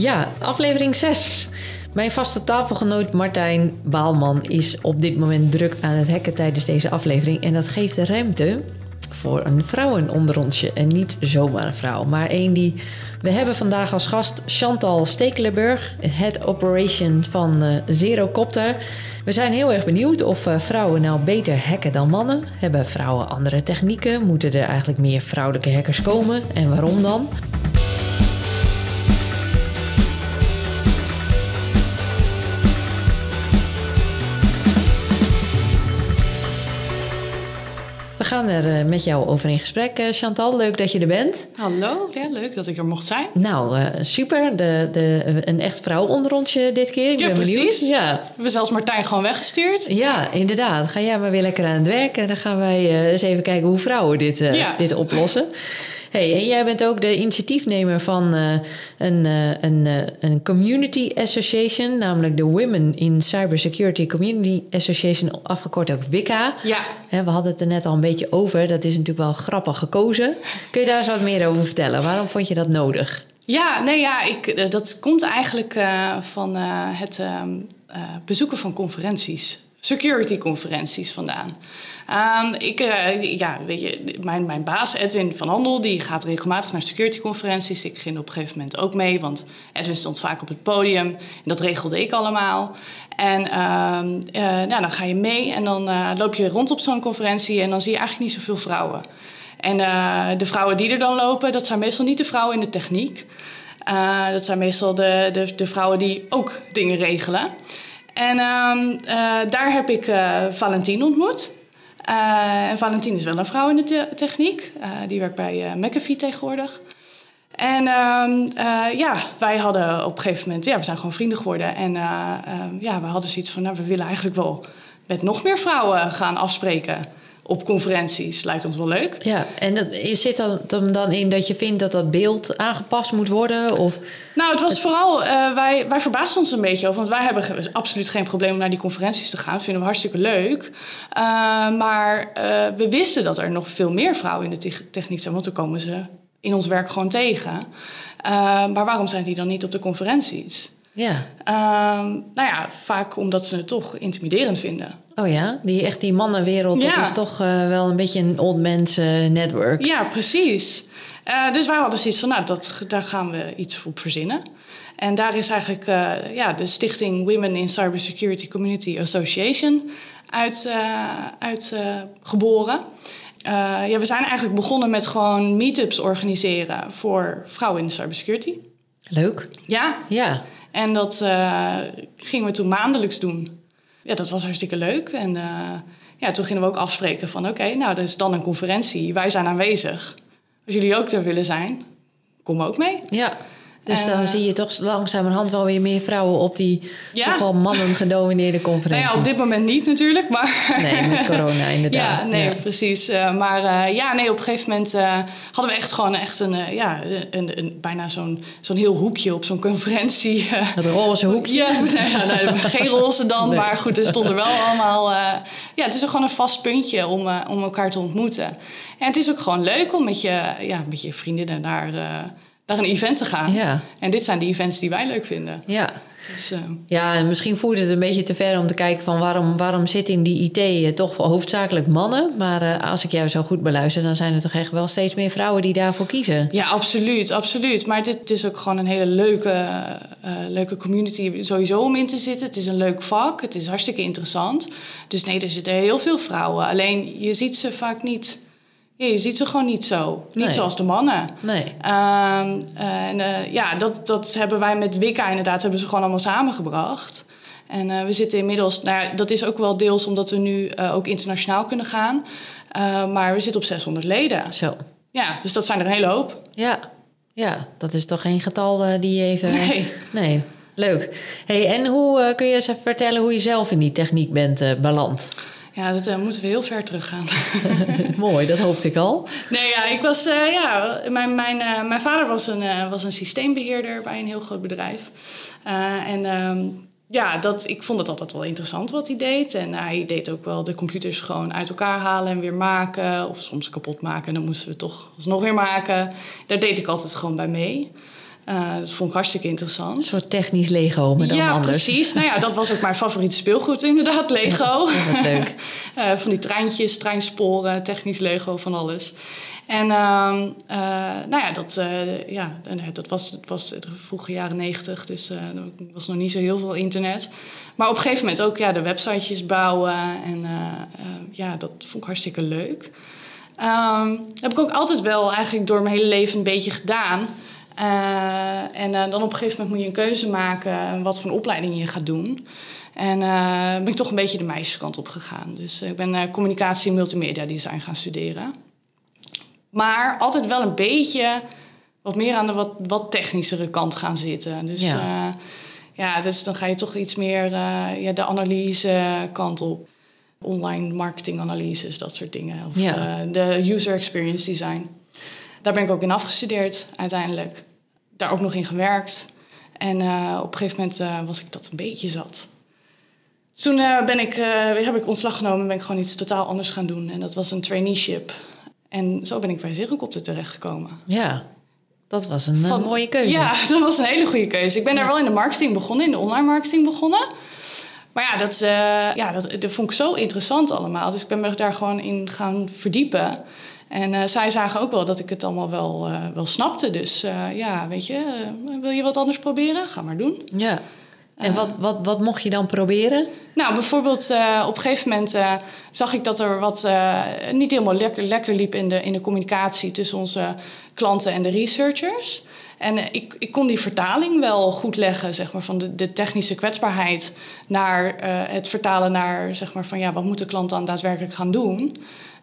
Ja, aflevering 6. Mijn vaste tafelgenoot Martijn Baalman is op dit moment druk aan het hacken tijdens deze aflevering. En dat geeft ruimte voor een vrouwenonderrondje. En niet zomaar een vrouw, maar een die... We hebben vandaag als gast Chantal Stekelenburg, head operation van uh, Zerocopter. We zijn heel erg benieuwd of uh, vrouwen nou beter hacken dan mannen. Hebben vrouwen andere technieken? Moeten er eigenlijk meer vrouwelijke hackers komen? En waarom dan? Gaan er uh, met jou over in gesprek, uh, Chantal. Leuk dat je er bent. Hallo, ja, leuk dat ik er mocht zijn. Nou, uh, super. De, de, een echt vrouw onder ons dit keer. Ik ja, ben precies. benieuwd. Ja. We hebben zelfs Martijn gewoon weggestuurd. Ja, inderdaad. Ga jij maar weer lekker aan het werk. En dan gaan wij eens even kijken hoe vrouwen dit, ja. dit oplossen. Hey, en jij bent ook de initiatiefnemer van uh, een, uh, een, uh, een community association, namelijk de Women in Cybersecurity Community Association, afgekort ook WICA. Ja. He, we hadden het er net al een beetje over. Dat is natuurlijk wel grappig gekozen. Kun je daar eens wat meer over vertellen? Waarom vond je dat nodig? Ja, nee, ja, ik, dat komt eigenlijk van het ehm, bezoeken van conferenties security-conferenties vandaan. Um, ik, uh, ja, weet je, mijn, mijn baas Edwin van Handel die gaat regelmatig naar security-conferenties. Ik ging op een gegeven moment ook mee, want Edwin stond vaak op het podium en dat regelde ik allemaal. En um, uh, nou, dan ga je mee en dan uh, loop je rond op zo'n conferentie en dan zie je eigenlijk niet zoveel vrouwen. En de vrouwen die er dan lopen, dat zijn meestal niet de vrouwen in de techniek. dat zijn meestal de, de, de vrouwen die ook dingen regelen. En uh, daar heb ik Valentine ontmoet. Uh, en Valentine is wel een vrouw in de te techniek. die werkt bij McAfee tegenwoordig. En um, ja, wij hadden op een gegeven moment... Ja, we zijn gewoon vrienden geworden. En ja, we hadden zoiets van... Nou, we willen eigenlijk wel met nog meer vrouwen gaan afspreken op conferenties. Lijkt ons wel leuk. Ja, en dat, je zit dan, dan in dat je vindt dat dat beeld aangepast moet worden? Of... Nou, het was het... vooral... Uh, wij, wij verbaasden ons een beetje over. Want wij hebben absoluut geen probleem om naar die conferenties te gaan. Dat vinden we hartstikke leuk. Uh, maar uh, we wisten dat er nog veel meer vrouwen in de techniek zijn. Want toen komen ze in ons werk gewoon tegen. maar waarom zijn die dan niet op de conferenties? Ja. nou ja, vaak omdat ze het toch intimiderend vinden. Oh ja, die, echt die mannenwereld, ja. dat is toch uh, wel een beetje een old mensen network. Ja, precies. Uh, dus wij hadden zoiets van, nou, dat, daar gaan we iets op verzinnen. En daar is eigenlijk ja, de stichting Women in Cybersecurity Community Association uit, uit geboren. ja, we zijn eigenlijk begonnen met gewoon meetups organiseren voor vrouwen in cybersecurity. Leuk. Ja. Ja. En dat gingen we toen maandelijks doen ja, dat was hartstikke leuk. En uh, ja, toen gingen we ook afspreken van... oké, nou, er is dan een conferentie. Wij zijn aanwezig. Als jullie ook er willen zijn, kom ook mee. Ja, dus dan uh, zie je toch langzamerhand wel weer meer vrouwen op die ja. toch wel mannen gedomineerde conferentie. Nou ja, op dit moment niet natuurlijk, maar... Nee, met corona inderdaad. Ja, nee, ja. precies. Uh, maar uh, ja, nee, op een gegeven moment hadden we echt gewoon echt een, ja, een, een, bijna zo'n zo'n heel hoekje op zo'n conferentie. Het roze hoekje? Ja, nee, nee, geen roze dan, nee. maar goed, er stonden wel allemaal... ja, het is ook gewoon een vast puntje om, om elkaar te ontmoeten. En het is ook gewoon leuk om met je, ja, met je vriendinnen daar naar een event te gaan. Ja. En dit zijn de events die wij leuk vinden. Ja. Dus, uh... ja, en misschien voert het een beetje te ver om te kijken van waarom, waarom zit in die IT toch hoofdzakelijk mannen. Maar uh, als ik jou zo goed beluister, dan zijn er toch echt wel steeds meer vrouwen die daarvoor kiezen. Ja, absoluut, absoluut. Maar dit is ook gewoon een hele leuke, uh, leuke community sowieso om in te zitten. Het is een leuk vak, het is hartstikke interessant. Dus nee, er zitten heel veel vrouwen. Alleen je ziet ze vaak niet ja, je ziet ze gewoon niet zo. Niet Nee. zoals de mannen. Nee. Ehm, en eh, ja, dat, dat hebben wij met Wicca inderdaad, hebben ze gewoon allemaal samengebracht. En eh, we zitten inmiddels, nou ja, dat is ook wel deels omdat we nu eh, ook internationaal kunnen gaan. Maar we zitten op 600 leden. Zo. Ja, dus dat zijn er een hele hoop. Ja, ja dat is toch geen getal die je even... Nee. Nee, leuk. Hey, en hoe kun je eens even vertellen hoe je zelf in die techniek bent beland? Ja, dat uh, moeten we heel ver teruggaan. Mooi, dat hoopte ik al. Nee, ja, ik was, uh, ja, mijn, mijn, uh, mijn vader was een, was een systeembeheerder bij een heel groot bedrijf. en um, ja, dat, ik vond het altijd wel interessant wat hij deed. En hij deed ook wel de computers gewoon uit elkaar halen en weer maken. Of soms kapot maken en dan moesten we toch alsnog weer maken. Daar deed ik altijd gewoon bij mee. Uh, dat vond ik hartstikke interessant. Een soort technisch Lego, maar dan ja, anders. precies. Nou ja, dat was ook mijn favoriete speelgoed inderdaad, Lego. Ja, dat leuk. uh, van die treintjes, treinsporen, technisch Lego, van alles. En uh, nou ja, dat, ja, dat was, dat was de vroege jaren negentig, dus er was nog niet zo heel veel internet. Maar op een gegeven moment ook ja, de websitejes bouwen en ja, dat vond ik hartstikke leuk. Um, heb ik ook altijd wel eigenlijk door mijn hele leven een beetje gedaan. Uh, en uh, dan op een gegeven moment moet je een keuze maken wat voor opleiding je gaat doen. En uh, ben ik toch een beetje de meisjeskant op gegaan. Dus ik ben communicatie en multimedia design gaan studeren. Maar altijd wel een beetje wat meer aan de wat, wat technischere kant gaan zitten. Dus ja. ja, dus dan ga je toch iets meer ja, de analyse kant op online marketinganalyses, dat soort dingen. Of ja. de user experience design. Daar ben ik ook in afgestudeerd uiteindelijk. Daar ook nog in gewerkt. En uh, op een gegeven moment uh, was ik dat een beetje zat. Toen ben ik, heb ik ontslag genomen en ben ik gewoon iets totaal anders gaan doen. En dat was een traineeship. En zo ben ik bij Zirkelkopter terechtgekomen. Ja, dat was een Van, mooie keuze. Ja, dat was een hele goede keuze. Ik ben daar wel in de marketing begonnen, in de online marketing begonnen. Maar ja, dat, ja dat, dat vond ik zo interessant allemaal. Dus ik ben me daar gewoon in gaan verdiepen. En uh, zij zagen ook wel dat ik het allemaal wel, uh, wel snapte. Dus ja, weet je, wil je wat anders proberen? Ga maar doen. Ja. En wat, wat, wat mocht je dan proberen? Nou, bijvoorbeeld op een gegeven moment zag ik dat er wat niet helemaal lekker, lekker liep in de, in de communicatie tussen onze klanten en de researchers. En eh, ik, ik kon die vertaling wel goed leggen, zeg maar, van de, de technische kwetsbaarheid naar het vertalen naar, zeg maar, van ja, wat moet de klant dan daadwerkelijk gaan doen?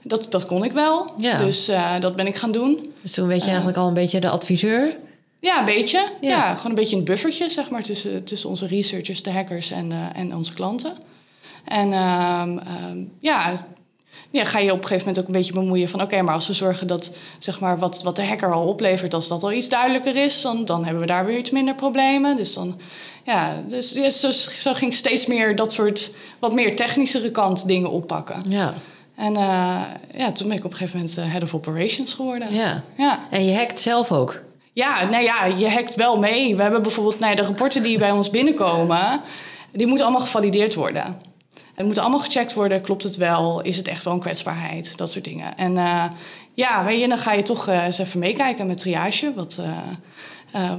Dat, dat kon ik wel. Ja. Dus uh, dat ben ik gaan doen. Dus toen weet je eigenlijk al een beetje de adviseur? Ja, een beetje. Ja. ja. gewoon een beetje een buffertje, zeg maar, tussen, tussen onze researchers, de hackers en, uh, en onze klanten. En um, um, ja, ja, ga je op een gegeven moment ook een beetje bemoeien van... oké, maar als we zorgen dat zeg maar, wat, wat de hacker al oplevert... als dat al iets duidelijker is, dan, dan hebben we daar weer iets minder problemen. Dus dan, ja, dus, zo, zo ging steeds meer dat soort wat meer technischere kant dingen oppakken. Ja. En uh, ja, toen ben ik op een gegeven moment uh, head of operations geworden. Ja. ja. En je hackt zelf ook? Ja, nou ja, je hackt wel mee. We hebben bijvoorbeeld nou ja, de rapporten die bij ons binnenkomen... die moeten allemaal gevalideerd worden. Het moet allemaal gecheckt worden. Klopt het wel? Is het echt wel een kwetsbaarheid? Dat soort dingen. En uh, ja, weet je, dan ga je toch eens even meekijken met triage. Wat, uh,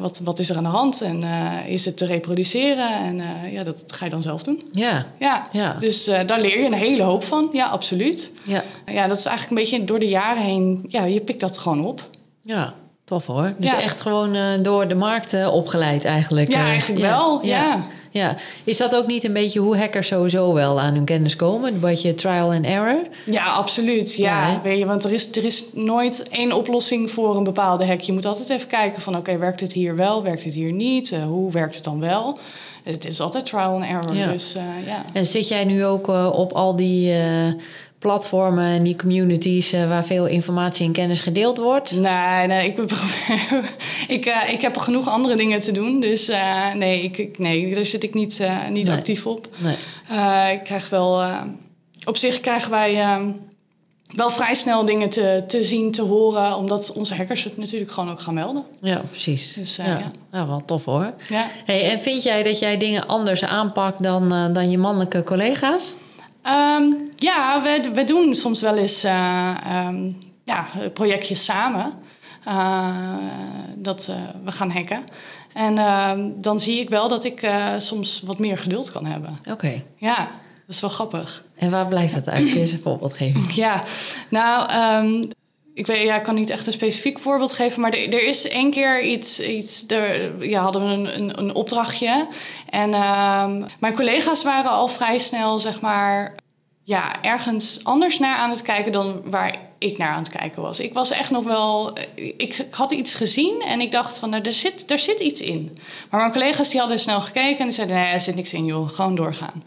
wat, wat is er aan de hand? En is het te reproduceren? En ja, dat ga je dan zelf doen. Ja. Ja, ja. dus daar leer je een hele hoop van. Ja, absoluut. Ja. ja, dat is eigenlijk een beetje door de jaren heen... Ja, je pikt dat gewoon op. Ja, tof hoor. Dus ja. echt gewoon door de markt opgeleid eigenlijk. Ja, eigenlijk wel, ja. Ja, is dat ook niet een beetje hoe hackers sowieso wel aan hun kennis komen? Een beetje trial and error? Ja, absoluut. Ja, ja weet je, want er is, er is nooit één oplossing voor een bepaalde hack. Je moet altijd even kijken van oké, werkt het hier wel, werkt het hier niet? Uh, hoe werkt het dan wel? Het is altijd trial and error. Ja. Dus, uh, ja. En zit jij nu ook uh, op al die platformen en die communities uh, waar veel informatie en kennis gedeeld wordt? Nee, nee ik, ik, uh, ik heb genoeg andere dingen te doen. Dus uh, nee, ik, nee, daar zit ik niet, niet nee. actief op. Nee. ik krijg wel... op zich krijgen wij ehm, wel vrij snel dingen te, te zien, te horen... omdat onze hackers het natuurlijk gewoon ook gaan melden. Ja, precies. Dus, ja. ja. ja, wel tof hoor. Ja. Hey, en vind jij dat jij dingen anders aanpakt dan, dan je mannelijke collega's? Um, ja, we, we doen soms wel eens uh, um, ja, projectjes samen. Uh, dat uh, we gaan hacken. En dan zie ik wel dat ik soms wat meer geduld kan hebben. Oké. Okay. Ja, dat is wel grappig. En waar blijkt dat uit? Kun je eens een voorbeeld geven? Ja, nou, um, ik, weet, ja, ik kan niet echt een specifiek voorbeeld geven, maar er, er is één keer iets. iets er, ja, hadden we een, een, een opdrachtje. En um, mijn collega's waren al vrij snel, zeg maar. Ja, ergens anders naar aan het kijken dan waar ik naar aan het kijken was. Ik was echt nog wel. Ik, ik had iets gezien en ik dacht van, nou, er zit, er zit iets in. Maar mijn collega's die hadden snel gekeken en die zeiden: nee, er zit niks in, joh, gewoon doorgaan.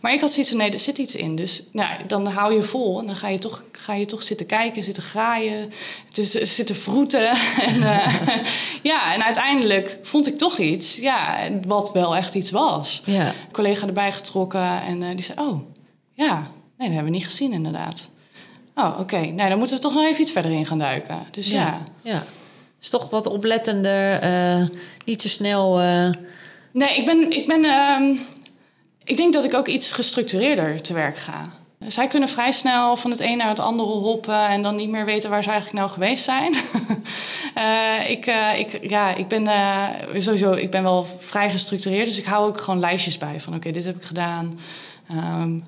Maar ik had zoiets van: nee, er zit iets in. Dus nou, dan hou je vol en dan ga je toch, ga je toch zitten kijken, zitten graaien, dus, zitten vroeten. en, uh, ja, en uiteindelijk vond ik toch iets, ja, wat wel echt iets was. Ja. Een collega erbij getrokken en uh, die zei: oh, ja, nee, dat hebben we niet gezien, inderdaad. Oh, oké. Okay. Nou, dan moeten we toch nog even iets verder in gaan duiken. Dus ja. Ja. Is toch wat oplettender, eh, niet zo snel. eh, Nee, ik ben. Ik, ben ehm, ik denk dat ik ook iets gestructureerder te werk ga. Zij kunnen vrij snel van het een naar het andere hoppen en dan niet meer weten waar ze eigenlijk nou geweest zijn. Eh, ik, ik, ja, ik ben eh, sowieso ik ben wel vrij gestructureerd, dus ik hou ook gewoon lijstjes bij van oké, dit heb ik gedaan. Ehm,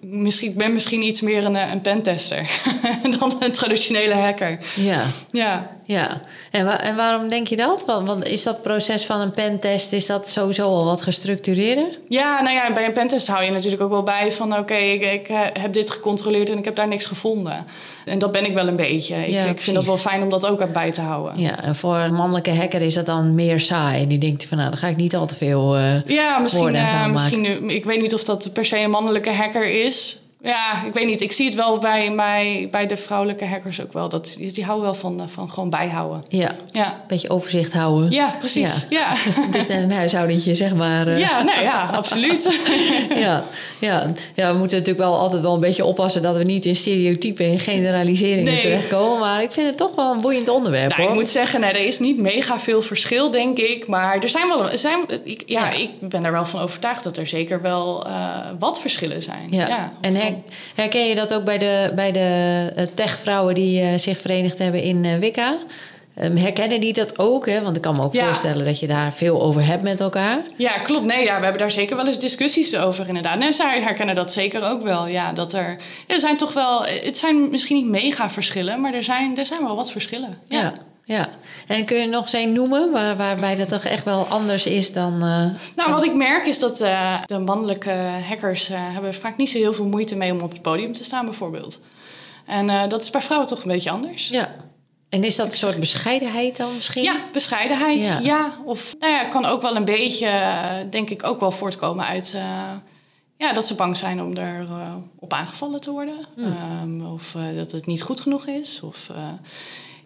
misschien, ik ben misschien iets meer een, eh, een pentester dan een traditionele hacker. ja, Ja. Ja. En, wa- en waarom denk je dat? Want, want is dat proces van een pentest, is dat sowieso al wat gestructureerder? Ja, nou ja, bij een pentest hou je natuurlijk ook wel bij van... oké, ik, ik eh, heb dit gecontroleerd en ik heb daar niks gevonden. En dat ben ik wel een beetje. Ik, Ja, ik vind dat wel fijn om dat ook bij te houden. Ja, en voor een mannelijke hacker is dat dan meer saai. Die denkt van, nou, dan ga ik niet al te veel... eh, Ja, misschien, ervan misschien nu, ik weet niet of dat per se een mannelijke hacker is. Ja, ik weet niet. Ik zie het wel bij, mij, bij de vrouwelijke hackers ook wel. Dat, die, houden wel van, eh, van gewoon bijhouden. ja, Ja, een beetje overzicht houden. ja precies. Ja. Ja. Het is net een huishoudentje, zeg maar. eh. ja, nou ja, absoluut. Ja, ja. ja, we moeten natuurlijk wel altijd wel een beetje oppassen dat we niet in stereotypen en generaliseringen Nee. terechtkomen. Maar ik vind het toch wel een boeiend onderwerp Nou, hoor. ik moet zeggen, nee, er is niet mega veel verschil, denk ik. Maar er zijn wel. Er zijn, ik, ja, Ja. ik ben er wel van overtuigd dat er zeker wel eh, wat verschillen zijn. Ja. en herken je dat ook bij de, bij de eh, techvrouwen die eh, zich verenigd hebben in eh, Wicca? Ehm, herkennen die dat ook? Hè? Want ik kan me ook Ja. voorstellen dat je daar veel over hebt met elkaar. ja, klopt. Nee, ja, we hebben daar zeker wel eens discussies over, inderdaad. En zij herkennen dat zeker ook wel. Ja, dat er, er zijn toch wel. Het zijn misschien niet mega verschillen, maar er zijn, er zijn wel wat verschillen. Ja. Ja. ja. En kun je nog eens een noemen waar, waarbij dat toch echt wel anders is dan... eh, Nou, wat ik merk is dat eh, de mannelijke hackers eh, hebben vaak niet zo heel veel moeite mee om op het podium te staan, bijvoorbeeld. En dat is bij vrouwen toch een beetje anders. Ja. En is dat een soort bescheidenheid dan misschien? Ja, bescheidenheid. Ja. Ja. Of nou ja, kan ook wel een beetje, denk ik, ook wel voortkomen uit ja, dat ze bang zijn om er eh, op aangevallen te worden. Ehm, of dat het niet goed genoeg is. Of,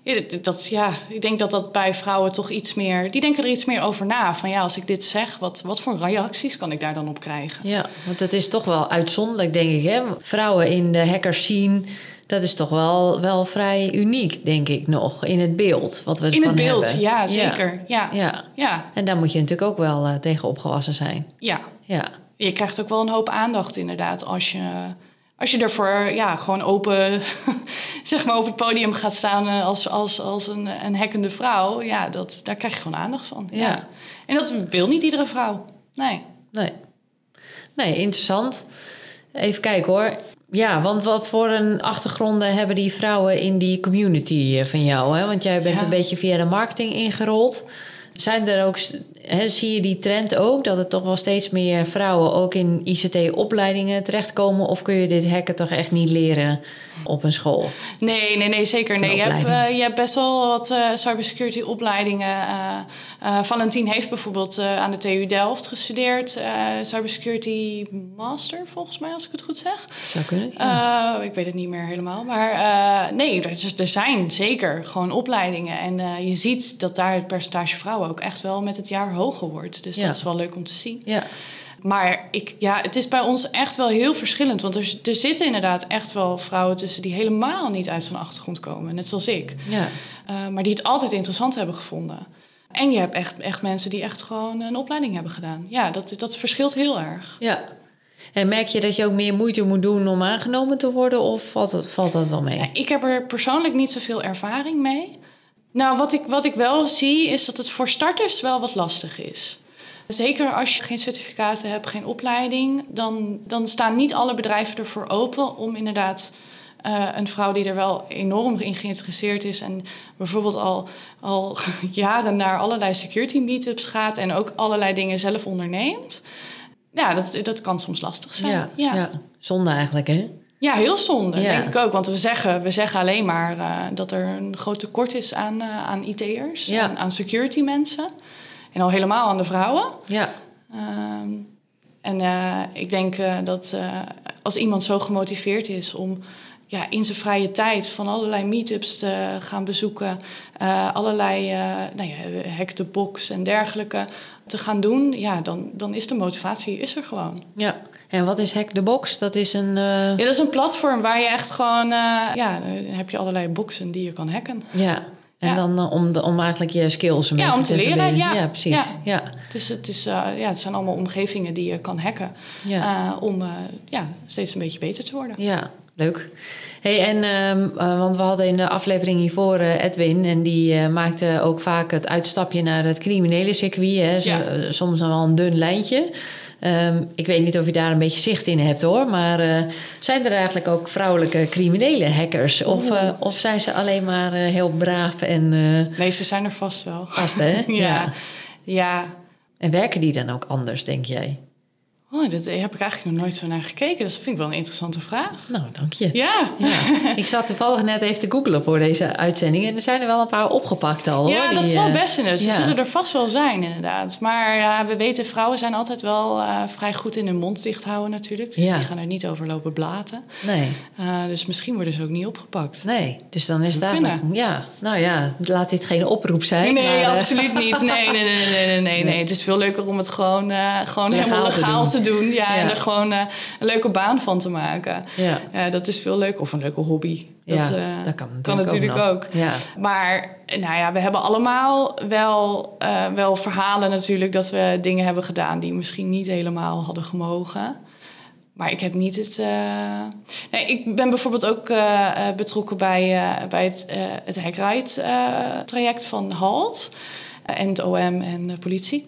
ja, dat, ja, ik denk dat dat bij vrouwen toch iets meer... Die denken er iets meer over na. Van ja, als ik dit zeg, wat, wat voor reacties kan ik daar dan op krijgen? Ja, want het is toch wel uitzonderlijk, denk ik. Hè? Vrouwen in de hackers scene, dat is toch wel, wel vrij uniek, denk ik nog, in het beeld. Wat we In ervan het beeld, hebben. ja, zeker. Ja. Ja. Ja. Ja. En daar moet je natuurlijk ook wel eh, tegen opgewassen zijn. ja. Ja, Je krijgt ook wel een hoop aandacht inderdaad als je, als je ervoor ja, gewoon open zeg maar op het podium gaat staan eh, als, als, als een, een hekkende vrouw. Ja, dat, daar krijg je gewoon aandacht van. Ja. Ja. En dat wil niet iedere vrouw. Nee. nee. Nee, interessant. Even kijken hoor. Ja, want wat voor een achtergronden hebben die vrouwen in die community eh, van jou? Hè? Want jij bent Ja. een beetje via de marketing ingerold. Zijn er ook, zie je die trend ook, dat er toch wel steeds meer vrouwen ook in ICT-opleidingen terechtkomen? Of kun je dit hacken toch echt niet leren op een school? Nee, nee, nee, zeker. Nee, je, hebt, eh, je hebt best wel wat eh, cybersecurity opleidingen. Eh eh, Valentin heeft bijvoorbeeld aan de TU Delft gestudeerd. cybersecurity master, volgens mij, als ik het goed zeg. Zou kunnen? Ja. Ik weet het niet meer helemaal. Maar nee, er, er zijn zeker gewoon opleidingen. En je ziet dat daar het percentage vrouwen ook echt wel met het jaar hoger wordt. Dus Ja. dat is wel leuk om te zien. ja. Maar ik, ja, het is bij ons echt wel heel verschillend. Want er, er zitten inderdaad echt wel vrouwen tussen die helemaal niet uit zo'n achtergrond komen. Net zoals ik. ja. Eh, maar die het altijd interessant hebben gevonden. En je hebt echt, echt mensen die echt gewoon een opleiding hebben gedaan. Ja, dat, dat verschilt heel erg. Ja. En merk je dat je ook meer moeite moet doen om aangenomen te worden? Of valt, het, valt dat wel mee? Ja, ik heb er persoonlijk niet zoveel ervaring mee. Nou, wat ik, wat ik wel zie is dat het voor starters wel wat lastig is. Zeker als je geen certificaten hebt, geen opleiding, dan, dan staan niet alle bedrijven ervoor open om inderdaad eh, een vrouw die er wel enorm in geïnteresseerd is en bijvoorbeeld al, al jaren naar allerlei security meetups gaat en ook allerlei dingen zelf onderneemt. Ja, dat, dat kan soms lastig zijn. ja, ja. ja. Zonde eigenlijk, hè? Ja, heel zonde, Ja. denk ik ook. Want we zeggen, we zeggen alleen maar eh, dat er een groot tekort is aan, eh, aan IT'ers, Ja. aan, aan security mensen. En al helemaal aan de vrouwen. Ja, Ehm, en eh, ik denk dat als iemand zo gemotiveerd is om ja, in zijn vrije tijd van allerlei meetups te gaan bezoeken, allerlei uh, nou ja, hack the box en dergelijke te gaan doen, ja, dan, dan is de motivatie is er gewoon. ja. En wat is Hack the Box? Dat is een... eh, Ja, dat is een platform waar je echt gewoon... eh, ja, dan heb je allerlei boxen die je kan hacken. ja. En Ja. dan eh, om, de, om eigenlijk je skills een Ja, om te leren, ja. precies. Ja. Ja. Het, is, het, is, ja, het zijn allemaal omgevingen die je kan hacken Ja. om ja, steeds een beetje beter te worden. Ja, leuk. Hey, en, ehm, eh, want we hadden in de aflevering hiervoor Edwin... en die maakte ook vaak het uitstapje naar het criminele circuit. Hè. Zo- Ja. soms dan wel een dun lijntje. Ehm, ik weet niet of je daar een beetje zicht in hebt hoor... maar eh, zijn er eigenlijk ook vrouwelijke criminele hackers? Of, eh, of zijn ze alleen maar eh, heel braaf en Nee, ze zijn er vast wel. vast, hè? ja. ja. En werken die dan ook anders, denk jij? Oh, dat heb ik eigenlijk nog nooit zo naar gekeken. Dat vind ik wel een interessante vraag. Nou, dank je. Ja, Ja, ik zat toevallig net even te googlen voor deze uitzending... en er zijn er wel een paar opgepakt al, hoor. Ja, dat die, is wel eh, best in. Ze ja. zullen er vast wel zijn, inderdaad. Maar ja, we weten, vrouwen zijn altijd wel eh, vrij goed in hun mond dicht houden natuurlijk. Dus Ja. die gaan er niet over lopen blaten. Nee, Eh, dus misschien worden ze ook niet opgepakt. nee. Dus dan is kunnen. Ja, nou ja, laat dit geen oproep zijn. Nee, maar, absoluut niet. Nee, nee, nee, nee, nee, nee, nee. Het is veel leuker om het gewoon, gewoon Legaal helemaal te legaal doen. Te doen. Ja, en er gewoon eh, een leuke baan van te maken. Ja, dat is veel leuker. Of een leuke hobby. Dat, ja eh, dat kan natuurlijk, kan natuurlijk ook. Ja, Maar nou ja, we hebben allemaal wel, eh, wel verhalen natuurlijk dat we dingen hebben gedaan die misschien niet helemaal hadden gemogen. Maar ik heb niet het. Nee, ik ben bijvoorbeeld ook betrokken bij, bij het, het Hackride-traject van HALT en het OM en de politie.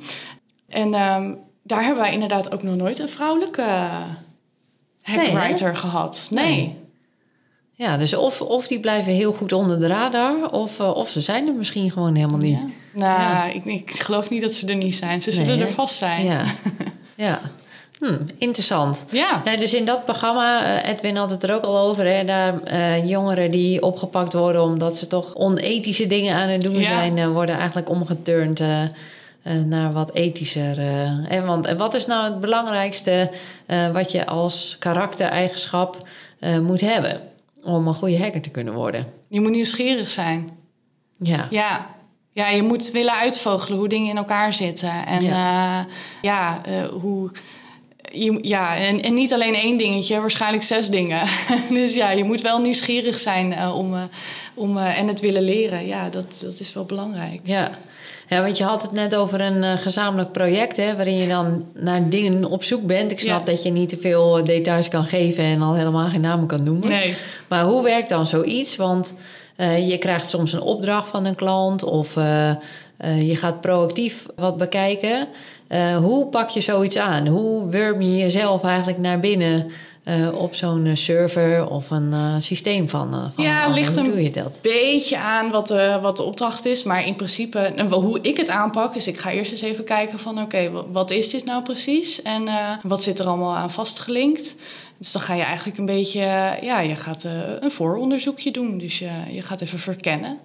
En ehm, daar hebben wij inderdaad ook nog nooit een vrouwelijke hackwriter gehad. Nee. Nee. ja dus of, of die blijven heel goed onder de radar... of, eh, of ze zijn er misschien gewoon helemaal niet. Ja. Nou, Ja. Ik, ik geloof niet dat ze er niet zijn. Ze Nee, zullen hè? er vast zijn. Ja, ja. Hm, interessant. Ja. Ja, dus in dat programma, eh, Edwin had het er ook al over, hè, daar eh, jongeren die opgepakt worden omdat ze toch onethische dingen aan het doen Ja. zijn, eh, worden eigenlijk omgeturnd eh, eh, naar wat ethischer. eh. en, want, en wat is nou het belangrijkste eh, wat je als karaktereigenschap eh, moet hebben om een goede hacker te kunnen worden? Je moet nieuwsgierig zijn. Ja, Ja. Ja, je moet willen uitvogelen hoe dingen in elkaar zitten. En Ja. ja, ja eh, hoe. Je, ja, en, en niet alleen één dingetje, waarschijnlijk zes dingen. dus ja, je moet wel nieuwsgierig zijn eh, om, eh, om, eh, en het willen leren. Ja, dat, dat is wel belangrijk. Ja. Ja, want je had het net over een eh, gezamenlijk project, hè, waarin je dan naar dingen op zoek bent. Ik snap Ja. dat je niet te veel eh, details kan geven en al helemaal geen namen kan noemen. Nee. Maar hoe werkt dan zoiets? Want eh, je krijgt soms een opdracht van een klant of je gaat proactief wat bekijken. Hoe pak je zoiets aan? Hoe wurm je jezelf eigenlijk naar binnen eh, op zo'n eh, server of een eh, systeem van, van Ja, ligt Hoe een doe je dat? beetje aan wat de, wat de opdracht is. Maar in principe, wel hoe ik het aanpak, is ik ga eerst eens even kijken van oké, wa- wat is dit nou precies? En wat zit er allemaal aan vastgelinkt? Dus dan ga je eigenlijk een beetje, ja, je gaat een vooronderzoekje doen. Dus je, je gaat even verkennen.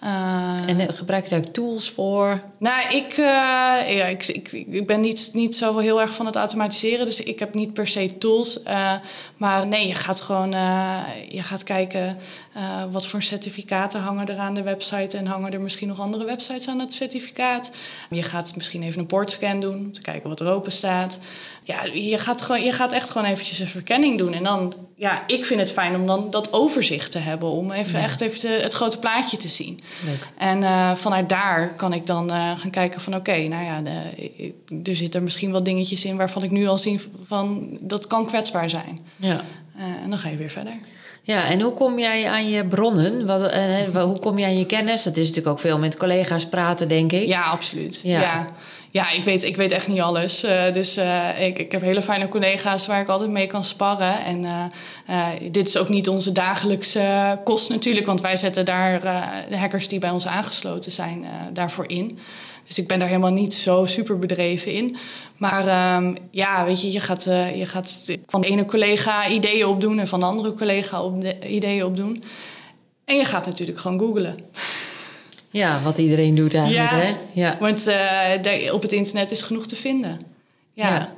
Eh, En eh, gebruik je daar tools voor? nou, ik, eh, ja, ik, ik, ik ben niet, niet zo heel erg van het automatiseren, dus ik heb niet per se tools. maar nee, je gaat gewoon je gaat kijken wat voor certificaten hangen er aan de website en hangen er misschien nog andere websites aan het certificaat. Je gaat misschien even een portscan doen om te kijken wat er open staat. Ja, je gaat, gewoon, je gaat echt gewoon eventjes een verkenning doen. En dan, ja, ik vind het fijn om dan dat overzicht te hebben, om even Ja. echt even te- het grote plaatje te zien. Leuk. En eh, vanuit daar kan ik dan eh, gaan kijken van oké, nou ja, de, er zitten misschien wat dingetjes in waarvan ik nu al zie van dat kan kwetsbaar zijn. Ja. Eh, en dan ga je weer verder. Ja, en hoe kom jij aan je bronnen? Wat, hoe kom je aan je kennis? Dat is natuurlijk ook veel met collega's praten, denk ik. Ja, absoluut. Ja. Ja, ja. ik, weet, ik weet echt niet alles. Eh, dus eh, ik, ik heb hele fijne collega's waar ik altijd mee kan sparren. En eh, dit is ook niet onze dagelijkse kost natuurlijk, want wij zetten daar de hackers die bij ons aangesloten zijn daarvoor in. Dus ik ben daar helemaal niet zo super bedreven in. Maar ehm, ja, weet je, je gaat, je gaat van de ene collega ideeën opdoen en van de andere collega op de, ideeën opdoen. En je gaat natuurlijk gewoon googlen. Ja, wat iedereen doet eigenlijk, Ja. hè? Ja. Want eh, daar- op het internet is genoeg te vinden. Ja. Ja.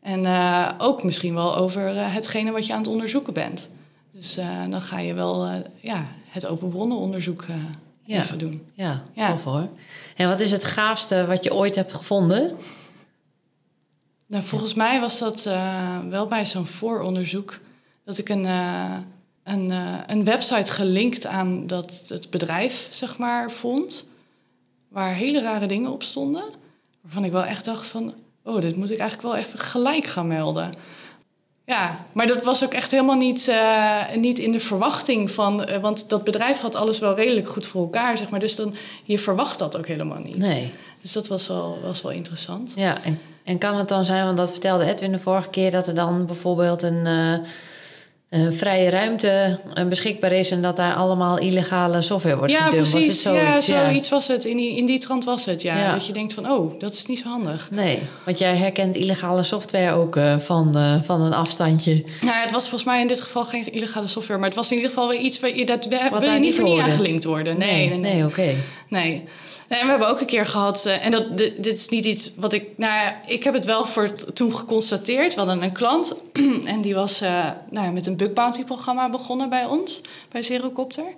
En eh, ook misschien wel over eh, hetgene wat je aan het onderzoeken bent. Dus dan ga je wel ja, het open bronnenonderzoek Ja. even doen. Ja, Ja. tof hoor. En wat is het gaafste wat je ooit hebt gevonden? Nou, volgens mij was dat wel bij zo'n vooronderzoek dat ik een, een, eh, een website gelinkt aan dat het bedrijf, zeg maar, vond. Waar hele rare dingen op stonden. Waarvan ik wel echt dacht van... oh, dit moet ik eigenlijk wel even gelijk gaan melden. Ja, maar dat was ook echt helemaal niet, eh, niet in de verwachting van... eh, want dat bedrijf had alles wel redelijk goed voor elkaar, zeg maar. Dus dan, je verwacht dat ook helemaal niet. Nee. Dus dat was wel, was wel interessant. Ja, en, en kan het dan zijn, want dat vertelde Edwin de vorige keer, dat er dan bijvoorbeeld een, een vrije ruimte eh, beschikbaar is en dat daar allemaal illegale software wordt ja, gedumpt? Was het precies. ja, zoiets? zoiets was het. In die, in die trant was het, ja. Ja. Dat je denkt van, oh, dat is niet zo handig. Nee, want jij herkent illegale software ook eh, van, eh, van een afstandje. Nou, ja, het was volgens mij in dit geval geen illegale software, maar het was in ieder geval weer iets waar je dat wil je niet voor niet aangelinkt worden. Nee, nee, nee. nee oké. Nee. En we hebben ook een keer gehad, eh, en dat, dit, is niet iets wat ik. Nou ja, ik heb het wel voor toen geconstateerd. We hadden een klant en die was eh, nou ja, met een bug bounty programma begonnen bij ons, bij Zerocopter.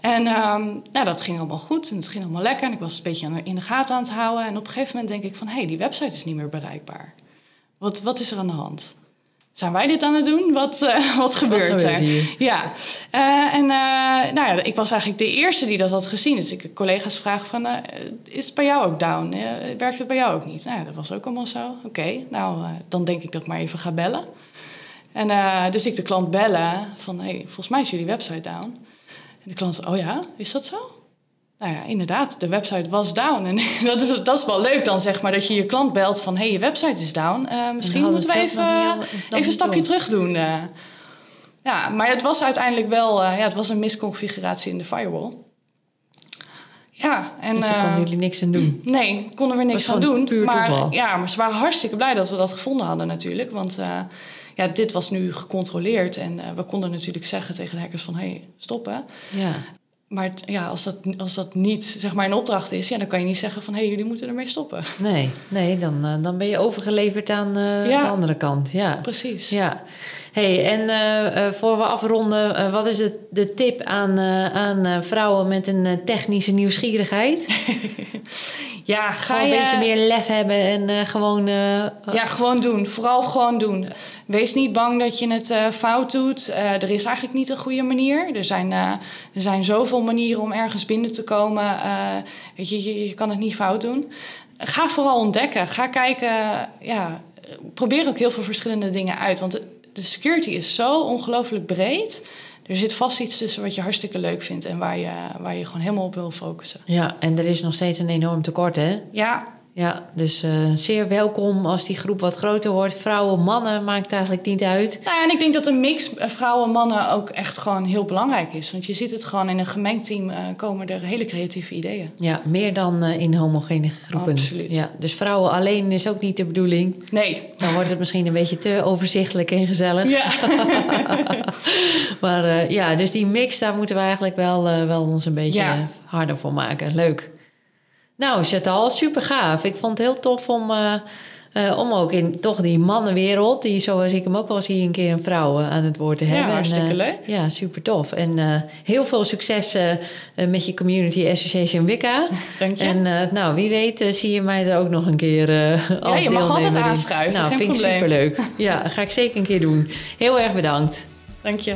En ehm, nou, dat ging allemaal goed en het ging allemaal lekker. En ik was een beetje in de gaten aan het houden. En op een gegeven moment denk ik van, hé, hey, die website is niet meer bereikbaar. Wat, wat is er aan de hand? Zijn wij dit aan het doen? Wat, eh, wat gebeurt er? hier? Ja, Eh, en eh, nou ja, ik was eigenlijk de eerste die dat had gezien. Dus ik collega's vragen van, is het bij jou ook down? Werkt het bij jou ook niet? Nou, dat was ook allemaal zo. Oké, nou, dan denk ik dat ik maar even ga bellen. En dus ik de klant bellen van, hey, volgens mij is jullie website down. En de klant, oh ja, is dat zo? Nou ja, inderdaad, de website was down. En dat is, dat is wel leuk dan, zeg maar, dat je je klant belt van... hé, hey, je website is down. Eh, misschien moeten we even, even een stapje door. terug doen. eh. Ja, maar het was uiteindelijk wel... eh, ja, het was een misconfiguratie in de firewall. Ja, en... Dus konden jullie niks aan doen. Nee, konden we niks aan doen. puur maar, toeval. ja, maar ze waren hartstikke blij dat we dat gevonden hadden natuurlijk. Want ja, dit was nu gecontroleerd. En we konden natuurlijk zeggen tegen de hackers van... hé, hey, stoppen. Ja. Maar ja, als, dat, als dat niet zeg maar, een opdracht is... Ja, dan kan je niet zeggen van... hé, hey, jullie moeten ermee stoppen. Nee, nee dan, eh, dan ben je overgeleverd aan eh, Ja. de andere kant. Ja. Precies. Ja. Hey, en eh, eh, voor we afronden, eh, wat is het, de tip aan, aan vrouwen met een technische nieuwsgierigheid? Ja, Ga ga een je... beetje meer lef hebben en gewoon. Ja, gewoon doen. Vooral gewoon doen. Wees niet bang dat je het fout doet. Er is eigenlijk niet een goede manier. Er zijn, er zijn zoveel manieren om ergens binnen te komen. Weet je, je, je kan het niet fout doen. Ga vooral ontdekken. Ga kijken. Ja, probeer ook heel veel verschillende dingen uit. Want de, security is zo ongelooflijk breed. Er zit vast iets tussen wat je hartstikke leuk vindt en waar je, waar je gewoon helemaal op wil focussen. ja, en er is nog steeds een enorm tekort, hè? Ja, Ja, dus eh, zeer welkom als die groep wat groter wordt. Vrouwen, mannen, maakt eigenlijk niet uit. Nou, ja, en ik denk dat een mix eh, vrouwen en mannen ook echt gewoon heel belangrijk is. Want je ziet het gewoon in een gemengd team eh, komen er hele creatieve ideeën. Ja, meer dan in homogene groepen. Absoluut. Ja, dus vrouwen alleen is ook niet de bedoeling. Nee. Dan wordt het misschien een beetje te overzichtelijk en gezellig. Ja. Maar ja, dus die mix, daar moeten we eigenlijk wel, wel ons een beetje Ja. harder voor maken. Leuk. Nou, Chantal, super gaaf. Ik vond het heel tof om, eh, eh, om ook in toch die mannenwereld, die zoals ik hem ook wel zie, een keer een vrouw eh, aan het woord te Ja, hebben. En, hartstikke leuk. Ja, super tof. En heel veel succes met je Community Association Wicca. Dank je. En nou, wie weet zie je mij er ook nog een keer als je mag altijd aanschuiven, Nou, geen vind probleem. ik superleuk. Ja, ga ik zeker een keer doen. Heel erg bedankt. Dank je.